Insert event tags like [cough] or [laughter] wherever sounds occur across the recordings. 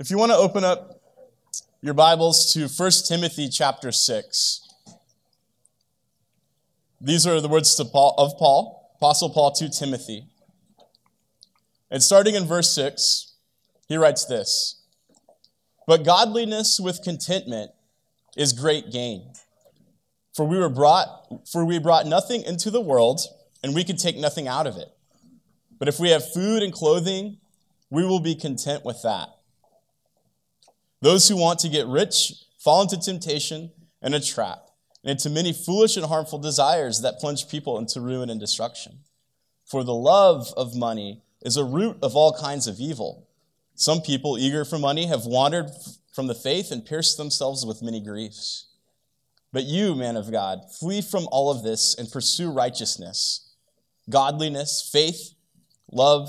If you want to open up your Bibles to 1 Timothy chapter 6, these are the words Paul, of Paul, Apostle Paul to Timothy. And starting in verse 6, he writes this But godliness with contentment is great gain. For we were brought, for we brought nothing into the world, and we could take nothing out of it. But if we have food and clothing, we will be content with that. Those who want to get rich fall into temptation and a trap, and into many foolish and harmful desires that plunge people into ruin and destruction. For the love of money is a root of all kinds of evil. Some people, eager for money, have wandered from the faith and pierced themselves with many griefs. But you, man of God, flee from all of this and pursue righteousness, godliness, faith, love,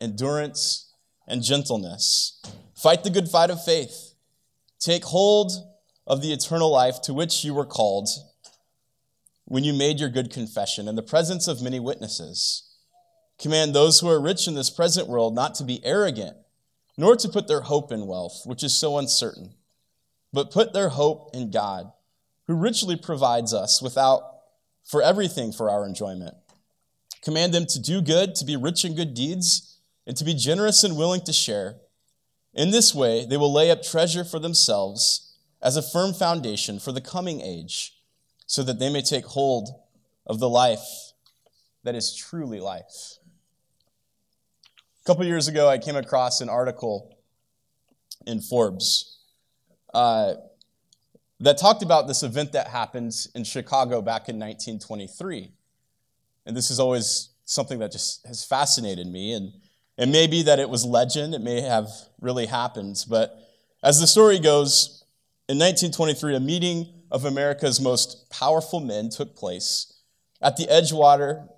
endurance, and gentleness. Fight the good fight of faith. Take hold of the eternal life to which you were called when you made your good confession in the presence of many witnesses. Command those who are rich in this present world not to be arrogant, nor to put their hope in wealth, which is so uncertain, but put their hope in God, who richly provides us without for everything for our enjoyment. Command them to do good, to be rich in good deeds, and to be generous and willing to share. In this way, they will lay up treasure for themselves as a firm foundation for the coming age, so that they may take hold of the life that is truly life. A couple years ago, I came across an article in Forbes uh, that talked about this event that happened in Chicago back in 1923. And this is always something that just has fascinated me. And it may be that it was legend, it may have really happened. But as the story goes, in 1923, a meeting of America's most powerful men took place at the Edgewater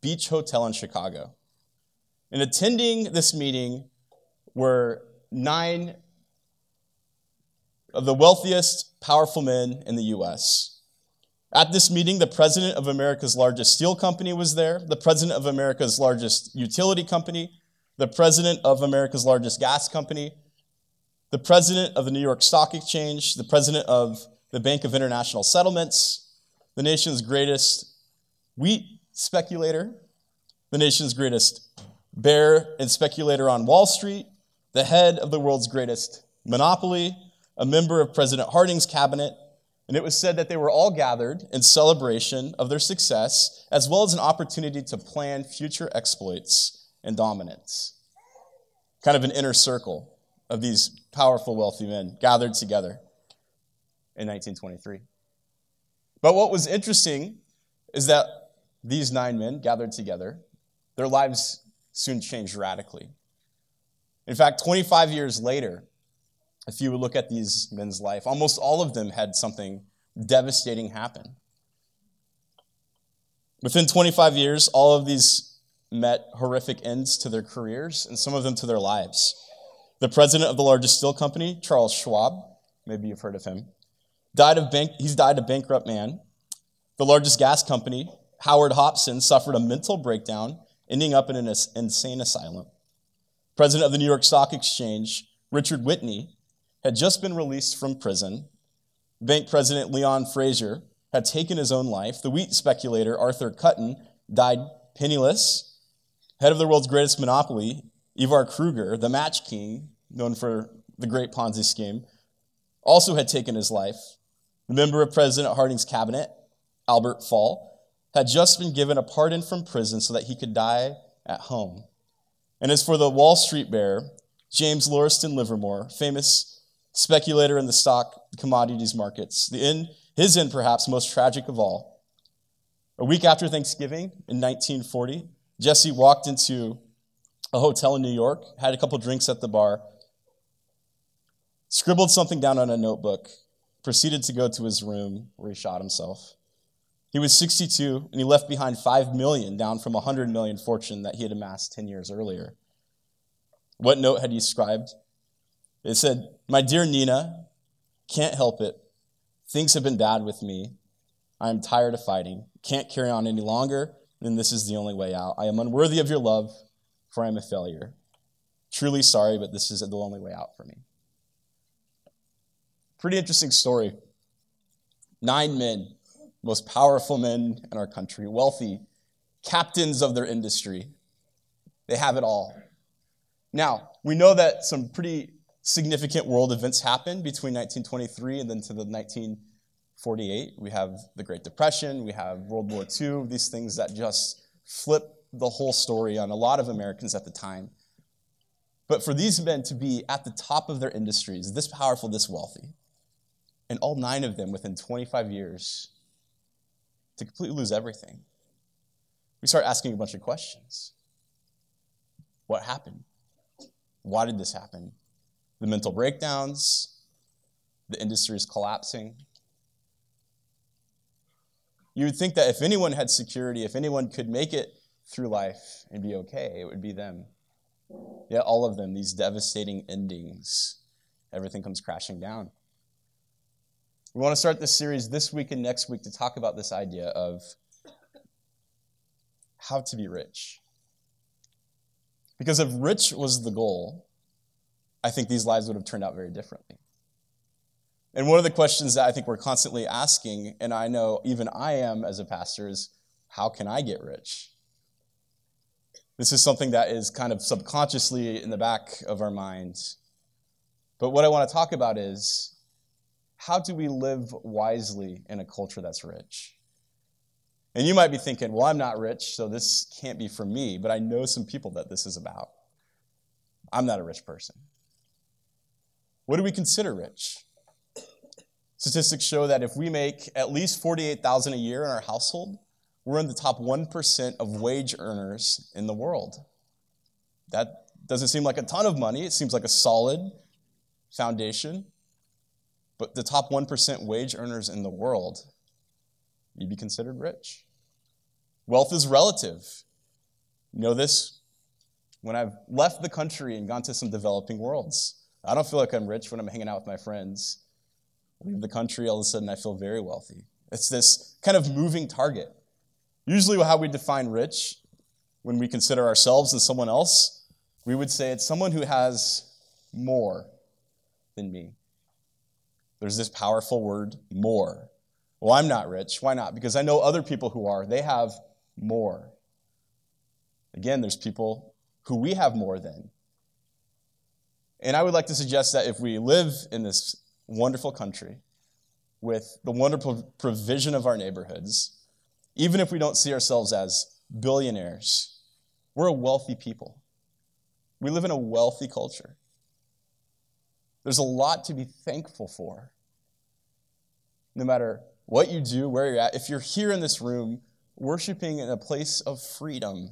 Beach Hotel in Chicago. And attending this meeting were nine of the wealthiest, powerful men in the U.S. At this meeting, the president of America's largest steel company was there, the president of America's largest utility company, the president of America's largest gas company, the president of the New York Stock Exchange, the president of the Bank of International Settlements, the nation's greatest wheat speculator, the nation's greatest bear and speculator on Wall Street, the head of the world's greatest monopoly, a member of President Harding's cabinet, and it was said that they were all gathered in celebration of their success, as well as an opportunity to plan future exploits and dominance. Kind of an inner circle of these powerful, wealthy men gathered together in 1923. But what was interesting is that these nine men gathered together, their lives soon changed radically. In fact, 25 years later, if you would look at these men's life, almost all of them had something devastating happen. Within 25 years, all of these met horrific ends to their careers and some of them to their lives. The president of the largest steel company, Charles Schwab, maybe you've heard of him, died of bank, he's died a bankrupt man. The largest gas company, Howard Hopson, suffered a mental breakdown, ending up in an insane asylum. President of the New York Stock Exchange, Richard Whitney, had just been released from prison. Bank president Leon Fraser had taken his own life. The wheat speculator Arthur Cutten died penniless. Head of the world's greatest monopoly, Ivar Kruger, the match king, known for the great Ponzi scheme, also had taken his life. The member of President Harding's cabinet, Albert Fall, had just been given a pardon from prison so that he could die at home. And as for the Wall Street bear, James Lauriston Livermore, famous speculator in the stock commodities markets. The end, his end, perhaps most tragic of all. A week after Thanksgiving in 1940, Jesse walked into a hotel in New York, had a couple drinks at the bar, scribbled something down on a notebook, proceeded to go to his room where he shot himself. He was 62 and he left behind 5 million down from a 100 million fortune that he had amassed 10 years earlier. What note had he scribed? It said, My dear Nina, can't help it. Things have been bad with me. I am tired of fighting. Can't carry on any longer, and this is the only way out. I am unworthy of your love, for I am a failure. Truly sorry, but this is the only way out for me. Pretty interesting story. Nine men, most powerful men in our country, wealthy, captains of their industry. They have it all. Now, we know that some pretty significant world events happened between 1923 and then to the 1948. We have the Great Depression, we have World War II, these things that just flip the whole story on a lot of Americans at the time. But for these men to be at the top of their industries, this powerful, this wealthy, and all nine of them within 25 years to completely lose everything, we start asking a bunch of questions. What happened? Why did this happen? The mental breakdowns, the industry is collapsing. You would think that if anyone had security, if anyone could make it through life and be okay, it would be them. Yet all of them, these devastating endings, everything comes crashing down. We want to start this series this week and next week to talk about this idea of how to be rich. Because if rich was the goal, I think these lives would have turned out very differently. And one of the questions that I think we're constantly asking, and I know even I am as a pastor, is how can I get rich? This is something that is kind of subconsciously in the back of our minds. But what I want to talk about is how do we live wisely in a culture that's rich? And you might be thinking, well, I'm not rich, so this can't be for me, but I know some people that this is about. I'm not a rich person. What do we consider rich? Statistics show that if we make at least 48,000 a year in our household, we're in the top 1% of wage earners in the world. That doesn't seem like a ton of money. It seems like a solid foundation. But the top 1% wage earners in the world, you'd be considered rich. Wealth is relative. You know this? When I've left the country and gone to some developing worlds, I don't feel like I'm rich when I'm hanging out with my friends. Leave the country, all of a sudden I feel very wealthy. It's this kind of moving target. Usually, how we define rich when we consider ourselves and someone else, we would say it's someone who has more than me. There's this powerful word, more. Well, I'm not rich. Why not? Because I know other people who are. They have more. Again, there's people who we have more than. And I would like to suggest that if we live in this wonderful country with the wonderful provision of our neighborhoods, even if we don't see ourselves as billionaires, we're a wealthy people. We live in a wealthy culture. There's a lot to be thankful for. No matter what you do, where you're at, if you're here in this room worshiping in a place of freedom,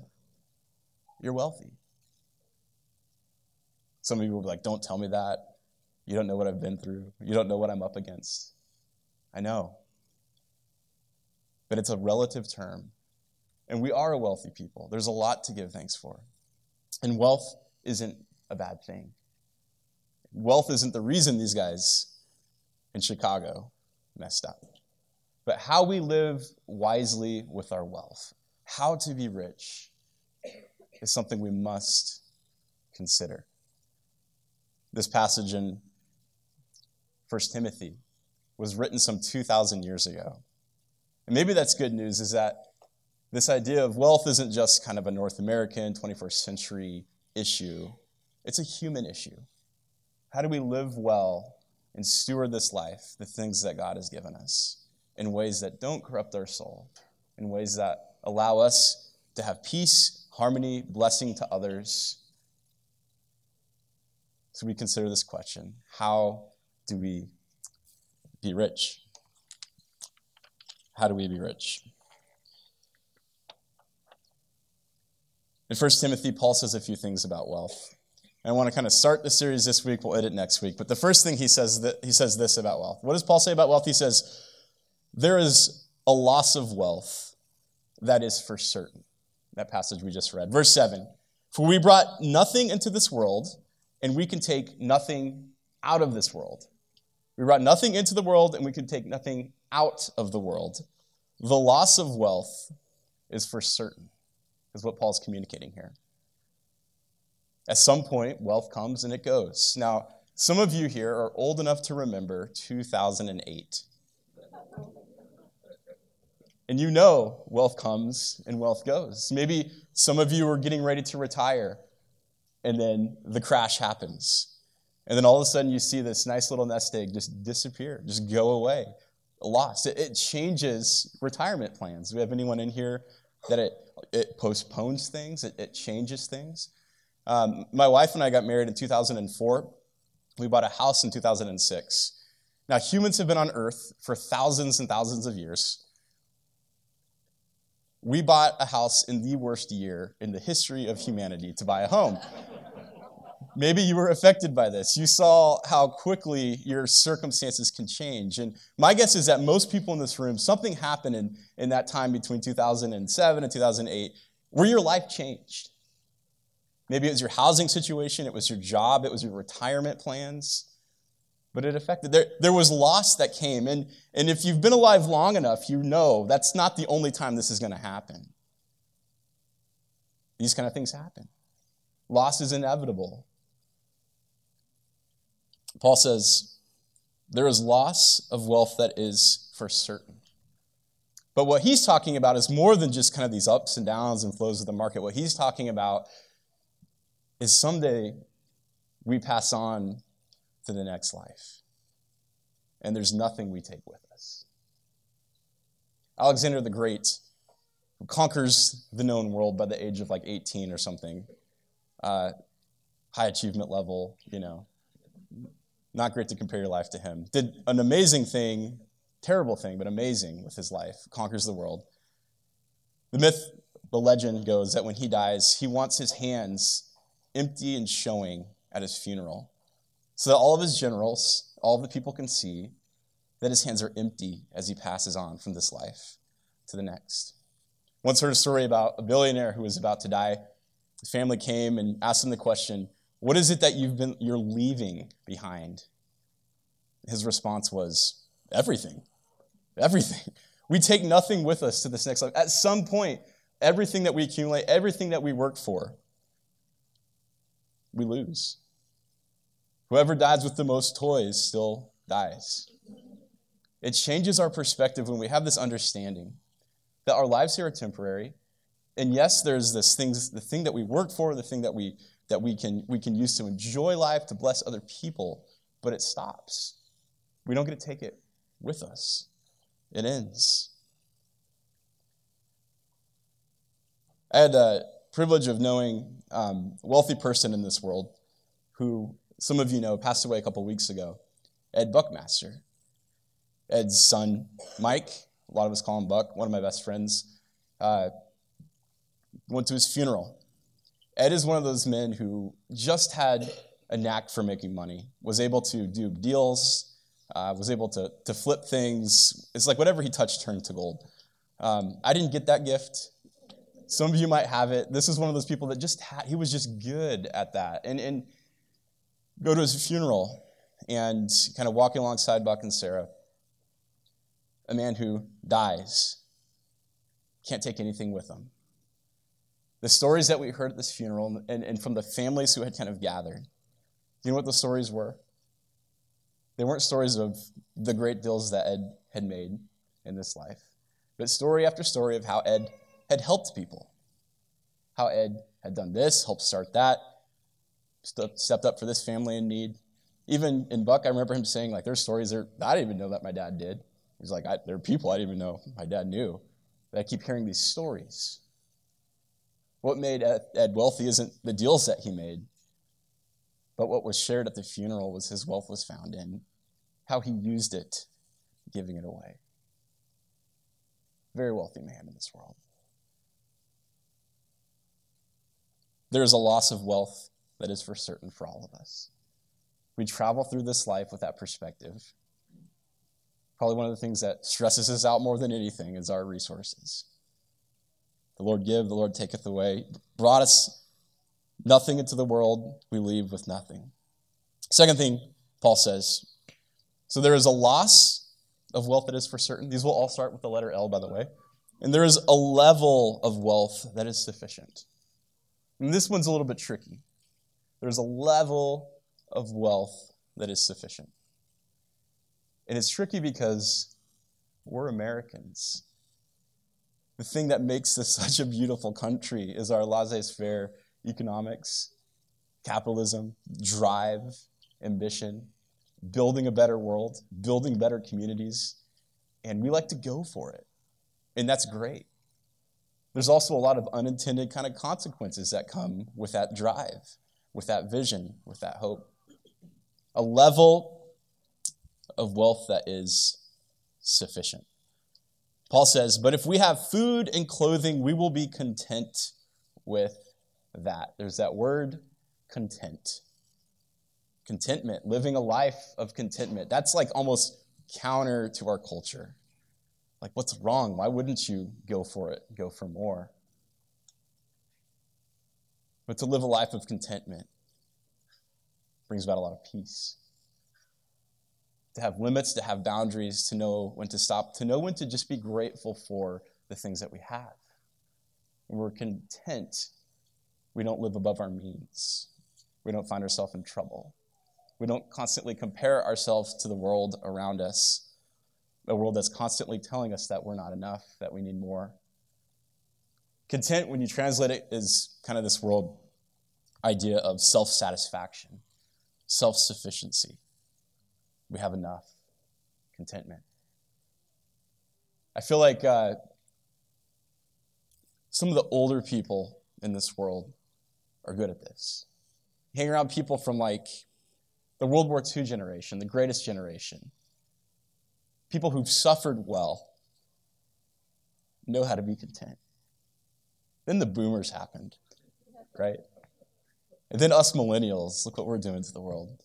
you're wealthy. Some people will be like, don't tell me that. You don't know what I've been through. You don't know what I'm up against. I know but it's a relative term. And we are a wealthy people. There's a lot to give thanks for. And wealth isn't a bad thing. Wealth isn't the reason these guys in Chicago messed up. But how we live wisely with our wealth, how to be rich, is something we must consider. This passage in 1 Timothy was written some 2,000 years ago. And maybe that's good news is that this idea of wealth isn't just kind of a North American 21st century issue, it's a human issue. How do we live well and steward this life, the things that God has given us, in ways that don't corrupt our soul, in ways that allow us to have peace, harmony, blessing to others? So we consider this question how do we be rich? How do we be rich? In 1 Timothy, Paul says a few things about wealth. I want to kind of start the series this week. We'll edit next week. But the first thing he says that he says this about wealth. What does Paul say about wealth? He says, "There is a loss of wealth that is for certain." That passage we just read. Verse 7. For we brought nothing into this world, and we can take nothing out of this world. We brought nothing into the world, and we can take nothing out of the world. The loss of wealth is for certain, is what Paul's communicating here. At some point, wealth comes and it goes. Now, some of you here are old enough to remember 2008. And you know wealth comes and wealth goes. Maybe some of you are getting ready to retire, and then the crash happens. And then all of a sudden you see this nice little nest egg just disappear, just go away, lost. It, it changes retirement plans. Do we have anyone in here that it, it postpones things, it, it changes things? Um, my wife and I got married in 2004. We bought a house in 2006. Now, humans have been on earth for thousands and thousands of years. We bought a house in the worst year in the history of humanity to buy a home. Maybe you were affected by this. You saw how quickly your circumstances can change. And my guess is that most people in this room, something happened in, in that time between 2007 and 2008 where your life changed. Maybe it was your housing situation, it was your job, it was your retirement plans but it affected. There, there was loss that came. And, and if you've been alive long enough, you know that's not the only time this is going to happen. These kind of things happen. Loss is inevitable. Paul says, there is loss of wealth that is for certain. But what he's talking about is more than just kind of these ups and downs and flows of the market. What he's talking about is someday we pass on to the next life. And there's nothing we take with us. Alexander the Great conquers the known world by the age of like 18 or something. Uh, high achievement level, you know. Not great to compare your life to him. Did an amazing thing, terrible thing, but amazing with his life. Conquers the world. The myth, the legend goes that when he dies, he wants his hands empty and showing at his funeral so that all of his generals, all of the people can see that his hands are empty as he passes on from this life to the next. Once heard a story about a billionaire who was about to die. His family came and asked him the question, What is it that you've been you're leaving behind? His response was, Everything. Everything. We take nothing with us to this next life. At some point, everything that we accumulate, everything that we work for, we lose. Whoever dies with the most toys still dies. It changes our perspective when we have this understanding that our lives here are temporary. And yes, there's this things, the thing that we work for, the thing that we that we can we can use to enjoy life, to bless other people, but it stops. We don't get to take it with us. It ends. I had the privilege of knowing um, a wealthy person in this world who some of you know, passed away a couple weeks ago, Ed Buckmaster. Ed's son, Mike, a lot of us call him Buck, one of my best friends, uh, went to his funeral. Ed is one of those men who just had a knack for making money, was able to do deals, uh, was able to, to flip things. It's like whatever he touched turned to gold. Um, I didn't get that gift. Some of you might have it. This is one of those people that just had, he was just good at that. And, and go to his funeral and kind of walking alongside Buck and Sarah, a man who dies, can't take anything with him. The stories that we heard at this funeral and, and from the families who had kind of gathered, you know what the stories were? They weren't stories of the great deals that Ed had made in this life, but story after story of how Ed had helped people, how Ed had done this, helped start that, stepped up for this family in need. Even in Buck, I remember him saying, like, there's stories there I didn't even know that my dad did. He's like, there are people I didn't even know my dad knew. But I keep hearing these stories. What made Ed, wealthy isn't the deals that he made, but what was shared at the funeral was his wealth was found in how he used it, giving it away. Very wealthy man in this world. There is a loss of wealth that is for certain for all of us. We travel through this life with that perspective. Probably one of the things that stresses us out more than anything is our resources. The Lord give, the Lord taketh away. Brought us nothing into the world, we leave with nothing. Second thing Paul says so there is a loss of wealth that is for certain. These will all start with the letter L, by the way. And there is a level of wealth that is sufficient. And this one's a little bit tricky. there's a level of wealth that is sufficient. And it's tricky because we're Americans. The thing that makes this [laughs] such a beautiful country is our laissez faire economics, capitalism, drive, ambition, building a better world, building better communities. And we like to go for it. And that's great. There's also a lot of unintended kind of consequences that come with that drive, with that vision, with that hope. A level of wealth that is sufficient. Paul says, But if we have food and clothing, we will be content with that. There's that word, content. Contentment, living a life of contentment. That's like almost counter to our culture. Like, what's wrong? Why wouldn't you go for it, go for more? But to live a life of contentment brings about a lot of peace. To have limits, to have boundaries, to know when to stop, to know when to just be grateful for the things that we have. When we're content, we don't live above our means. We don't find ourselves in trouble. We don't constantly compare ourselves to the world around us a world that's constantly telling us that we're not enough, that we need more. Content, when you translate it, is kind of this world idea of self satisfaction, self sufficiency. We have enough. Contentment. I feel like uh, some of the older people in this world are good at this. Hang around people from like the World War II generation, the greatest generation, people who've suffered well know how to be content. Then the boomers happened, right? And then us millennials, look what we're doing to the world.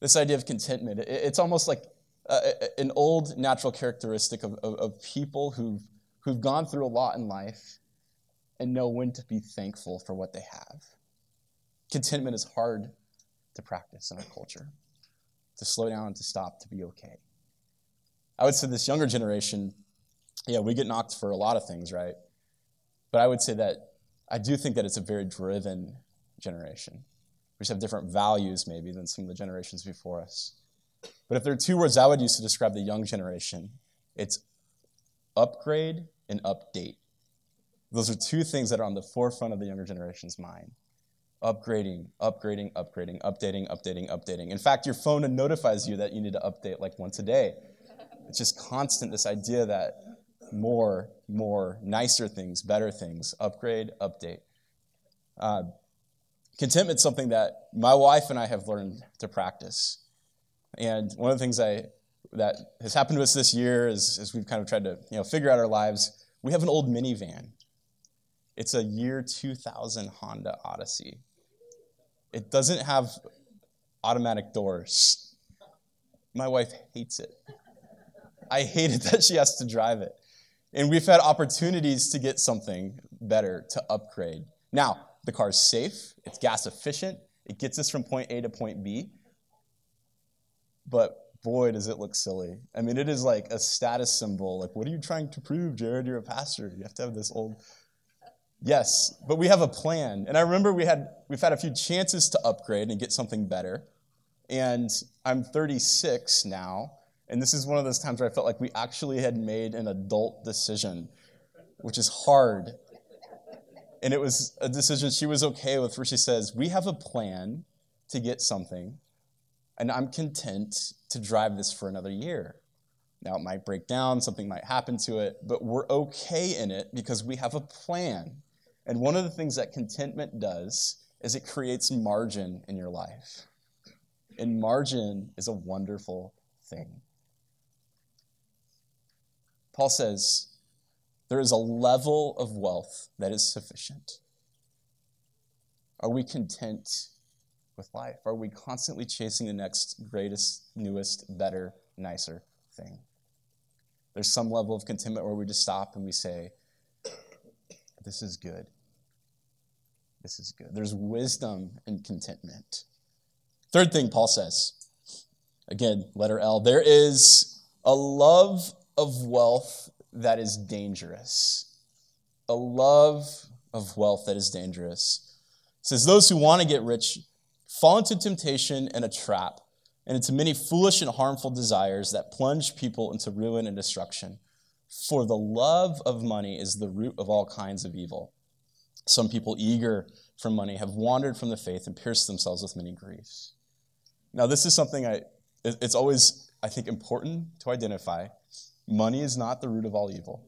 This idea of contentment, it's almost like uh, uh, uh, an old natural characteristic of, of, of people who've, who've gone through a lot in life and know when to be thankful for what they have. Contentment is hard to practice in our culture, to slow down, to stop, to be okay. I would say this younger generation, yeah, we get knocked for a lot of things, right? But I would say that I do think that it's a very driven generation. We just have different values, maybe, than some of the generations before us. But if there are two words I would use to describe the young generation, it's upgrade and update. Those are two things that are on the forefront of the younger generation's mind. Upgrading, upgrading, upgrading, updating, updating, updating. In fact, your phone notifies you that you need to update like once a day. It's just constant, this idea that more, more, nicer things, better things, upgrade, update. Uh, contentment is something that my wife and I have learned to practice. And one of the things I, that has happened to us this year is, as we've kind of tried to you know, figure out our lives, we have an old minivan. It's a year 2000 Honda Odyssey. It doesn't have automatic doors. My wife hates it. I hate it [laughs] that she has to drive it. And we've had opportunities to get something better, to upgrade. Now, the car is safe, it's gas efficient, it gets us from point A to point B. But boy, does it look silly. I mean, it is like a status symbol. Like, what are you trying to prove, Jared? You're a pastor. You have to have this old. Yes, but we have a plan. And I remember we had we've had a few chances to upgrade and get something better. And I'm 36 now, and this is one of those times where I felt like we actually had made an adult decision, which is hard. And it was a decision she was okay with, where she says, We have a plan to get something, and I'm content to drive this for another year. Now, it might break down, something might happen to it, but we're okay in it because we have a plan. And one of the things that contentment does is it creates margin in your life. And margin is a wonderful thing. Paul says, there is a level of wealth that is sufficient. Are we content with life? Are we constantly chasing the next greatest, newest, better, nicer thing? There's some level of contentment where we just stop and we say, This is good. This is good. There's wisdom and contentment. Third thing Paul says, again, letter L, there is a love of wealth that is dangerous. A love of wealth that is dangerous. It says, Those who want to get rich fall into temptation and a trap, and into many foolish and harmful desires that plunge people into ruin and destruction. For the love of money is the root of all kinds of evil. Some people eager for money have wandered from the faith and pierced themselves with many griefs. Now, this is something I, it's always, I think, important to identify. Money is not the root of all evil,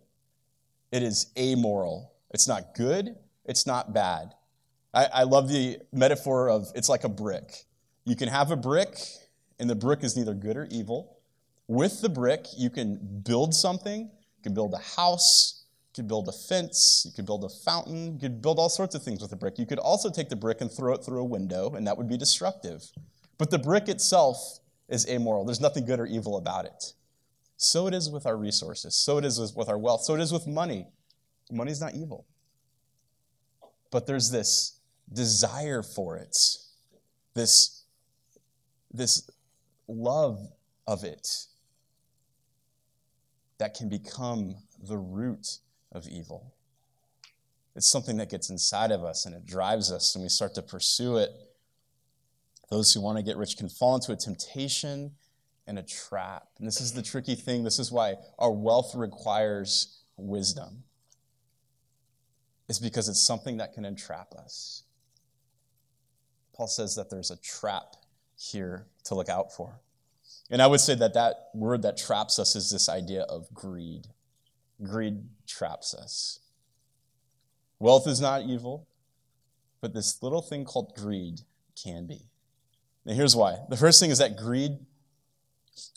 it is amoral. It's not good, it's not bad. I, I love the metaphor of it's like a brick. You can have a brick, and the brick is neither good or evil. With the brick, you can build something, you can build a house, you could build a fence, you could build a fountain, you could build all sorts of things with a brick. You could also take the brick and throw it through a window, and that would be destructive. But the brick itself is amoral. There's nothing good or evil about it. So it is with our resources. So it is with our wealth. So it is with money. Money's not evil. But there's this desire for it, this, this love of it that can become the root of evil. It's something that gets inside of us and it drives us, and we start to pursue it. Those who want to get rich can fall into a temptation and a trap. And this is the mm-hmm. tricky thing. This is why our wealth requires wisdom. It's because it's something that can entrap us. Paul says that there's a trap here to look out for. And I would say that that word that traps us is this idea of greed. Greed traps us. Wealth is not evil, but this little thing called greed can be. Now, here's why. The first thing is that greed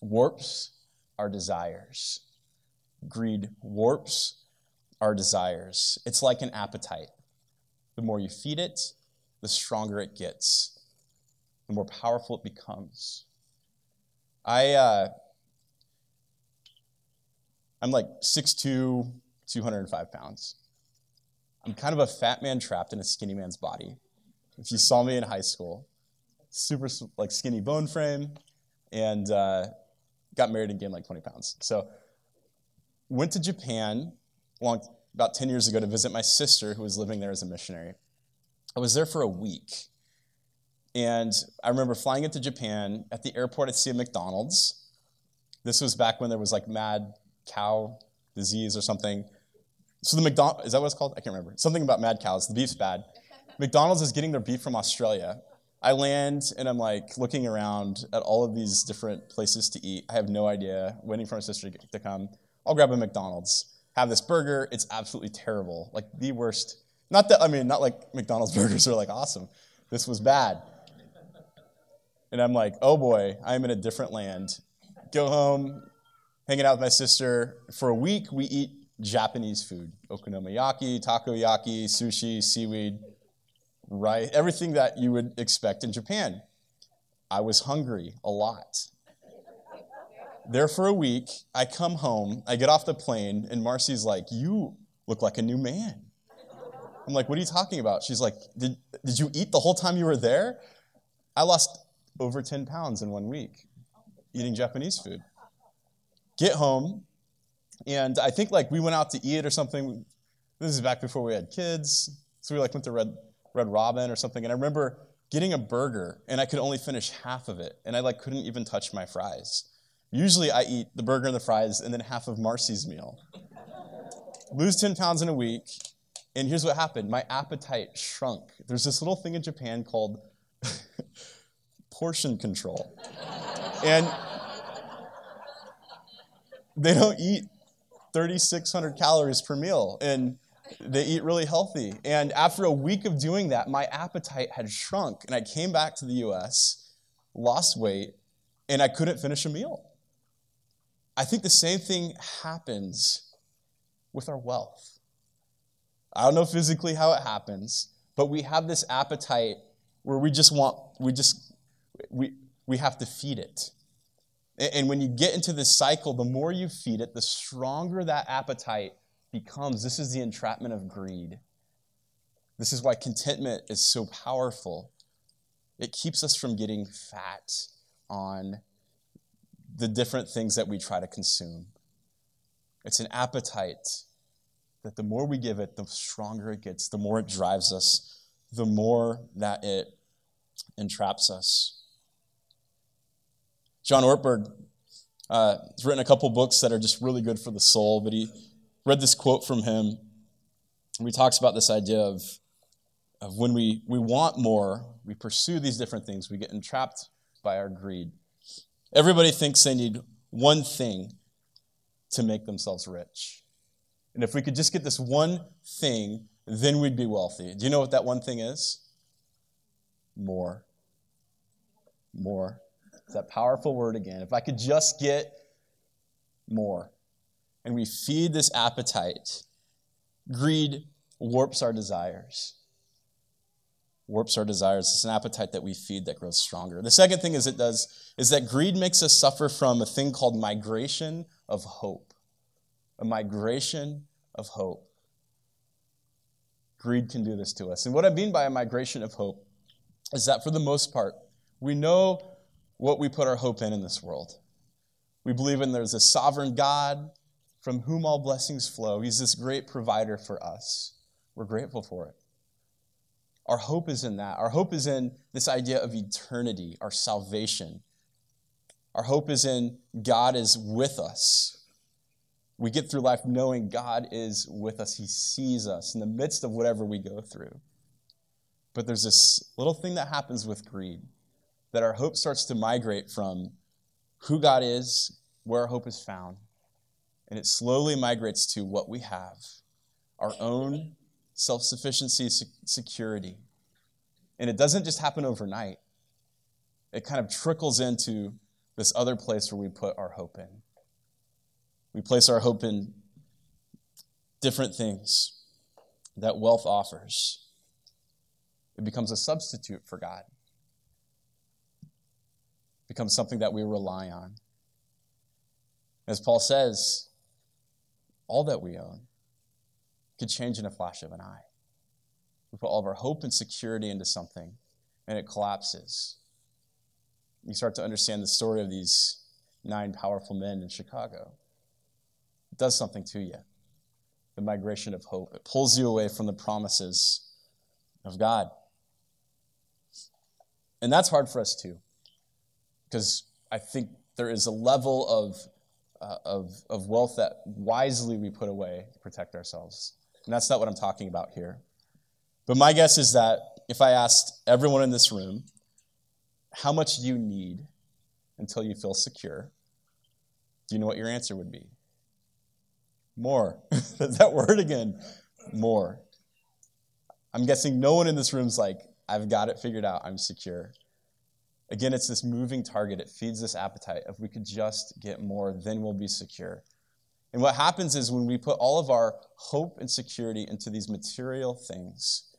warps our desires. Greed warps our desires. It's like an appetite. The more you feed it, the stronger it gets, the more powerful it becomes. I, uh, I'm like 6'2, 205 pounds. I'm kind of a fat man trapped in a skinny man's body. If you saw me in high school, super like skinny bone frame, and uh, got married and gained like 20 pounds. So went to Japan long, about 10 years ago to visit my sister who was living there as a missionary. I was there for a week. And I remember flying into Japan. At the airport, I'd see a McDonald's. This was back when there was like mad cow disease or something. So the McDonald's, is that what it's called? I can't remember. Something about mad cows. The beef's bad. McDonald's is getting their beef from Australia. I land and I'm like looking around at all of these different places to eat. I have no idea, waiting for my sister to come. I'll grab a McDonald's, have this burger. It's absolutely terrible. Like the worst not that, I mean, not like McDonald's [laughs] burgers are like awesome. This was bad. And I'm like, oh boy, I'm in a different land. Go home, hanging out with my sister. For a week, we eat Japanese food okonomiyaki, takoyaki, sushi, seaweed, right? Everything that you would expect in Japan. I was hungry a lot. There for a week, I come home, I get off the plane, and Marcy's like, You look like a new man. I'm like, what are you talking about? She's like, did, did you eat the whole time you were there? I lost over 10 pounds in one week eating Japanese food. Get home, and I think like we went out to eat or something. This is back before we had kids. So we like went to Red, Red Robin or something. And I remember getting a burger and I could only finish half of it. And I like couldn't even touch my fries. Usually I eat the burger and the fries and then half of Marcy's meal. Lose 10 pounds in a week and here's what happened my appetite shrunk. There's this little thing in Japan called [laughs] portion control. and they don't eat 3,600 calories per meal. And they eat really healthy. And after a week of doing that, my appetite had shrunk. And I came back to the US, lost weight, and I couldn't finish a meal. I think the same thing happens with our wealth. I don't know physically how it happens, but we have this appetite where we just want, we just, we, we have to feed it. And when you get into this cycle, the more you feed it, the stronger that appetite becomes. This is the entrapment of greed. This is why contentment is so powerful. It keeps us from getting fat on the different things that we try to consume. It's an appetite that the more we give it, the stronger it gets, the more it drives us, the more that it entraps us. John Ortberg uh, has written a couple books that are just really good for the soul, but he read this quote from him. He talks about this idea of, of when we, we want more, we pursue these different things, we get entrapped by our greed. Everybody thinks they need one thing to make themselves rich. And if we could just get this one thing, then we'd be wealthy. Do you know what that one thing is? More. More. It's that powerful word again. If I could just get more. And we feed this appetite, greed warps our desires. Warps our desires. It's an appetite that we feed that grows stronger. The second thing is it does is that greed makes us suffer from a thing called migration of hope. A migration of hope. Greed can do this to us. And what I mean by a migration of hope is that for the most part, we know what we put our hope in in this world. We believe in there's a sovereign God from whom all blessings flow. He's this great provider for us. We're grateful for it. Our hope is in that. Our hope is in this idea of eternity, our salvation. Our hope is in God is with us. We get through life knowing God is with us. He sees us in the midst of whatever we go through. But there's this little thing that happens with greed that our hope starts to migrate from who God is, where our hope is found, and it slowly migrates to what we have our own self sufficiency, security. And it doesn't just happen overnight, it kind of trickles into this other place where we put our hope in. We place our hope in different things that wealth offers. It becomes a substitute for God It becomes something that we rely on. As Paul says, all that we own could change in a flash of an eye. We put all of our hope and security into something, and it collapses. You start to understand the story of these nine powerful men in Chicago. It does something to you. The migration of hope. It pulls you away from the promises of God. And that's hard for us too because I think there is a level of, uh, of, of wealth that wisely we put away to protect ourselves. And that's not what I'm talking about here. But my guess is that if I asked everyone in this room, how much you need until you feel secure? Do you know what your answer would be? More. [laughs] that word again. More. I'm guessing no one in this room's like, I've got it figured out. I'm secure. Again, it's this moving target. It feeds this appetite. If we could just get more, then we'll be secure. And what happens is when we put all of our hope and security into these material things,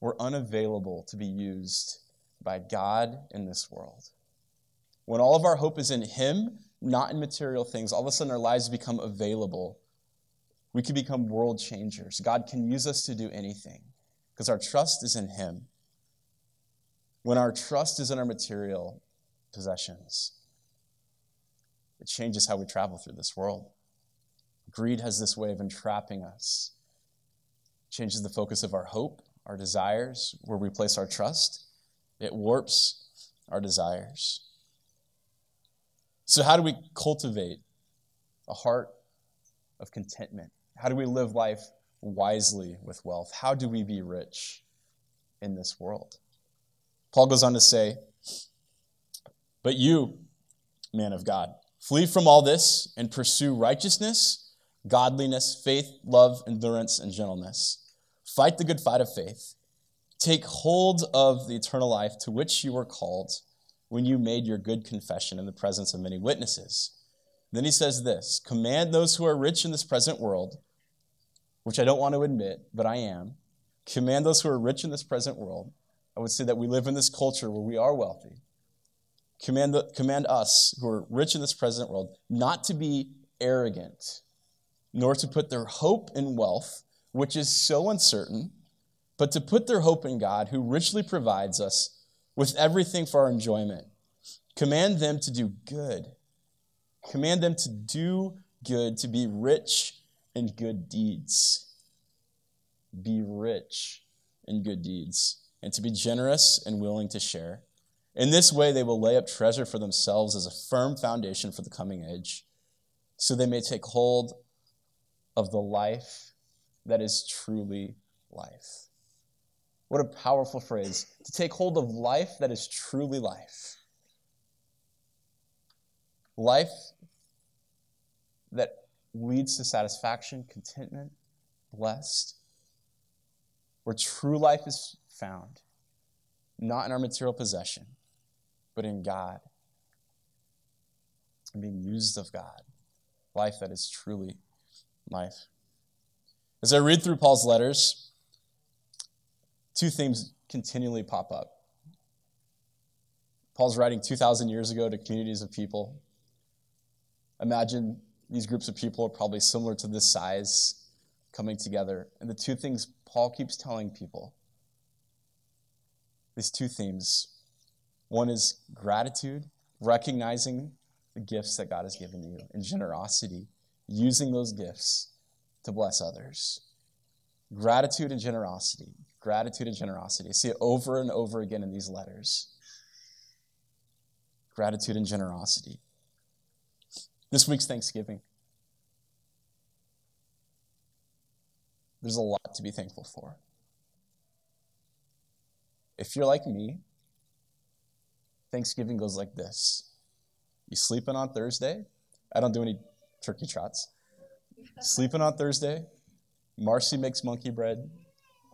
we're unavailable to be used by God in this world. When all of our hope is in Him, not in material things, all of a sudden our lives become available. We can become world changers. God can use us to do anything because our trust is in Him when our trust is in our material possessions, it changes how we travel through this world. Greed has this way of entrapping us, it changes the focus of our hope, our desires, where we place our trust. It warps our desires. So, how do we cultivate a heart of contentment? How do we live life wisely with wealth? How do we be rich in this world? Paul goes on to say, But you, man of God, flee from all this and pursue righteousness, godliness, faith, love, endurance, and gentleness. Fight the good fight of faith. Take hold of the eternal life to which you were called when you made your good confession in the presence of many witnesses. Then he says this Command those who are rich in this present world, which I don't want to admit, but I am. Command those who are rich in this present world I would say that we live in this culture where we are wealthy. Command, the, command us who are rich in this present world not to be arrogant, nor to put their hope in wealth, which is so uncertain, but to put their hope in God, who richly provides us with everything for our enjoyment. Command them to do good. Command them to do good, to be rich in good deeds. Be rich in good deeds. And to be generous and willing to share. In this way, they will lay up treasure for themselves as a firm foundation for the coming age, so they may take hold of the life that is truly life. What a powerful phrase. To take hold of life that is truly life. Life that leads to satisfaction, contentment, blessed, where true life is found, not in our material possession, but in God and being used of God. Life that is truly life. As I read through Paul's letters, two themes continually pop up. Paul's writing 2,000 years ago to communities of people. Imagine these groups of people are probably similar to this size coming together. And the two things Paul keeps telling people these two themes one is gratitude, recognizing the gifts that God has given you, and generosity, using those gifts to bless others. Gratitude and generosity. Gratitude and generosity. I see it over and over again in these letters. Gratitude and generosity. This week's Thanksgiving. There's a lot to be thankful for. If you're like me, Thanksgiving goes like this You sleeping on Thursday? I don't do any turkey trots. Sleeping on Thursday, Marcy makes monkey bread.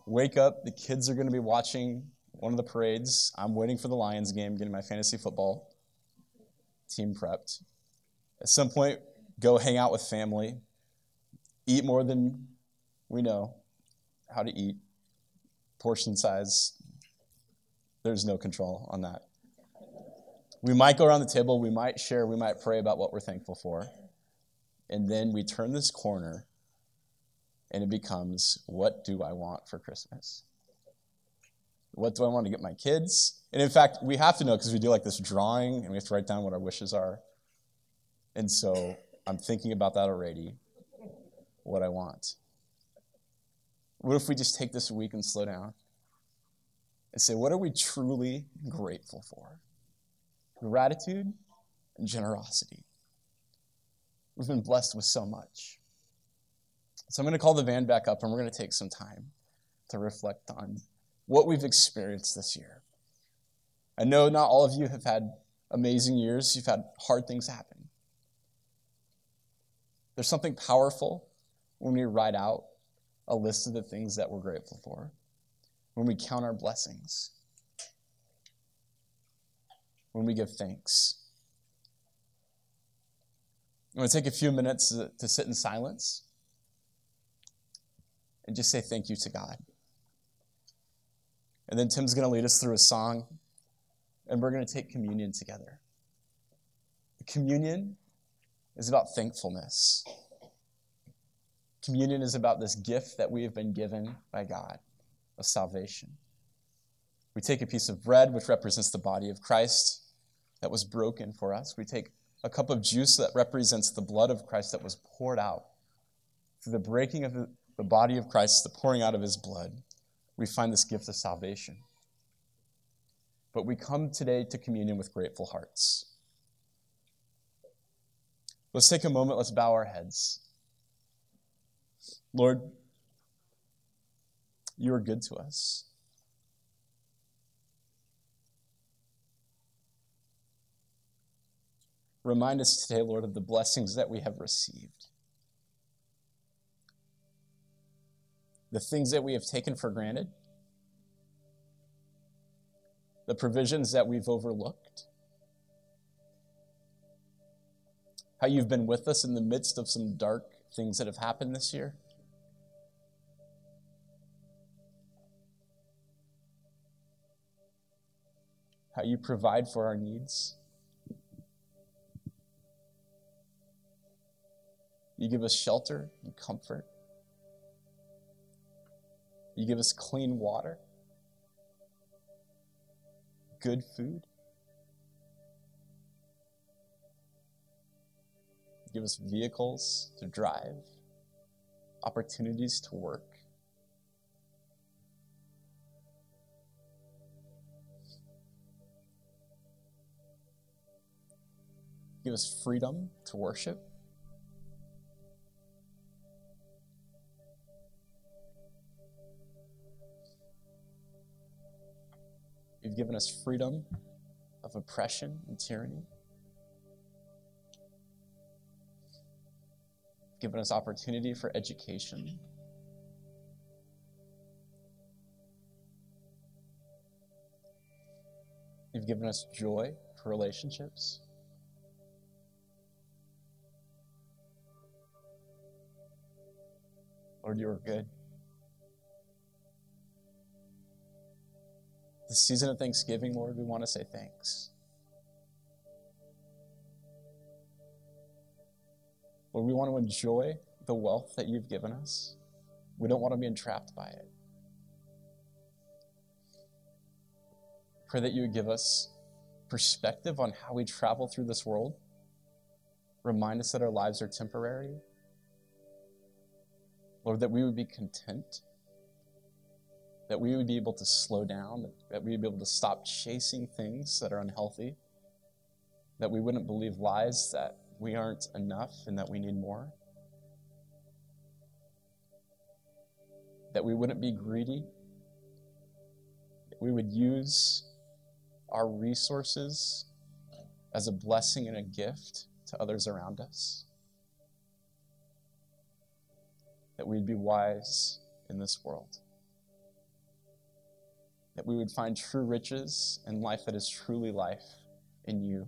Wake up, the kids are going to be watching one of the parades. I'm waiting for the Lions game, getting my fantasy football team prepped. At some point, go hang out with family, eat more than we know how to eat, portion size. There's no control on that. We might go around the table, we might share, we might pray about what we're thankful for. And then we turn this corner and it becomes what do I want for Christmas? What do I want to get my kids? And in fact, we have to know because we do like this drawing and we have to write down what our wishes are. And so I'm thinking about that already, what I want. What if we just take this week and slow down and say, what are we truly grateful for? Gratitude and generosity. We've been blessed with so much. So I'm going to call the van back up and we're going to take some time to reflect on what we've experienced this year. I know not all of you have had amazing years, you've had hard things happen. There's something powerful when we write out a list of the things that we're grateful for, when we count our blessings, when we give thanks. I'm going to take a few minutes to, to sit in silence and just say thank you to God. And then Tim's going to lead us through a song, and we're going to take communion together. Communion is about thankfulness. Communion is about this gift that we have been given by God of salvation. We take a piece of bread, which represents the body of Christ that was broken for us. We take a cup of juice that represents the blood of Christ that was poured out. Through the breaking of the, body of Christ, the pouring out of his blood, we find this gift of salvation. But we come today to communion with grateful hearts. Let's take a moment, let's bow our heads. Lord, you are good to us. Remind us today, Lord, of the blessings that we have received. The things that we have taken for granted, the provisions that we've overlooked, how you've been with us in the midst of some dark things that have happened this year. How you provide for our needs. You give us shelter and comfort. You give us clean water, good food. You give us vehicles to drive, opportunities to work. Give us freedom to worship. You've given us freedom of oppression and tyranny. You've given us opportunity for education. You've given us joy for relationships. Lord, you are good. The season of Thanksgiving, Lord, we want to say thanks. Lord, we want to enjoy the wealth that you've given us. We don't want to be entrapped by it. Pray that you would give us perspective on how we travel through this world. Remind us that our lives are temporary. Lord, that we would be content that we would be able to slow down, that we would be able to stop chasing things that are unhealthy, that we wouldn't believe lies that we aren't enough and that we need more, that we wouldn't be greedy, that we would use our resources as a blessing and a gift to others around us, that we'd be wise in this world that we would find true riches and life that is truly life in you.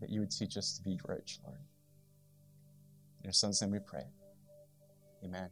That you would teach us to be rich, Lord. In your son's name we pray. Amen.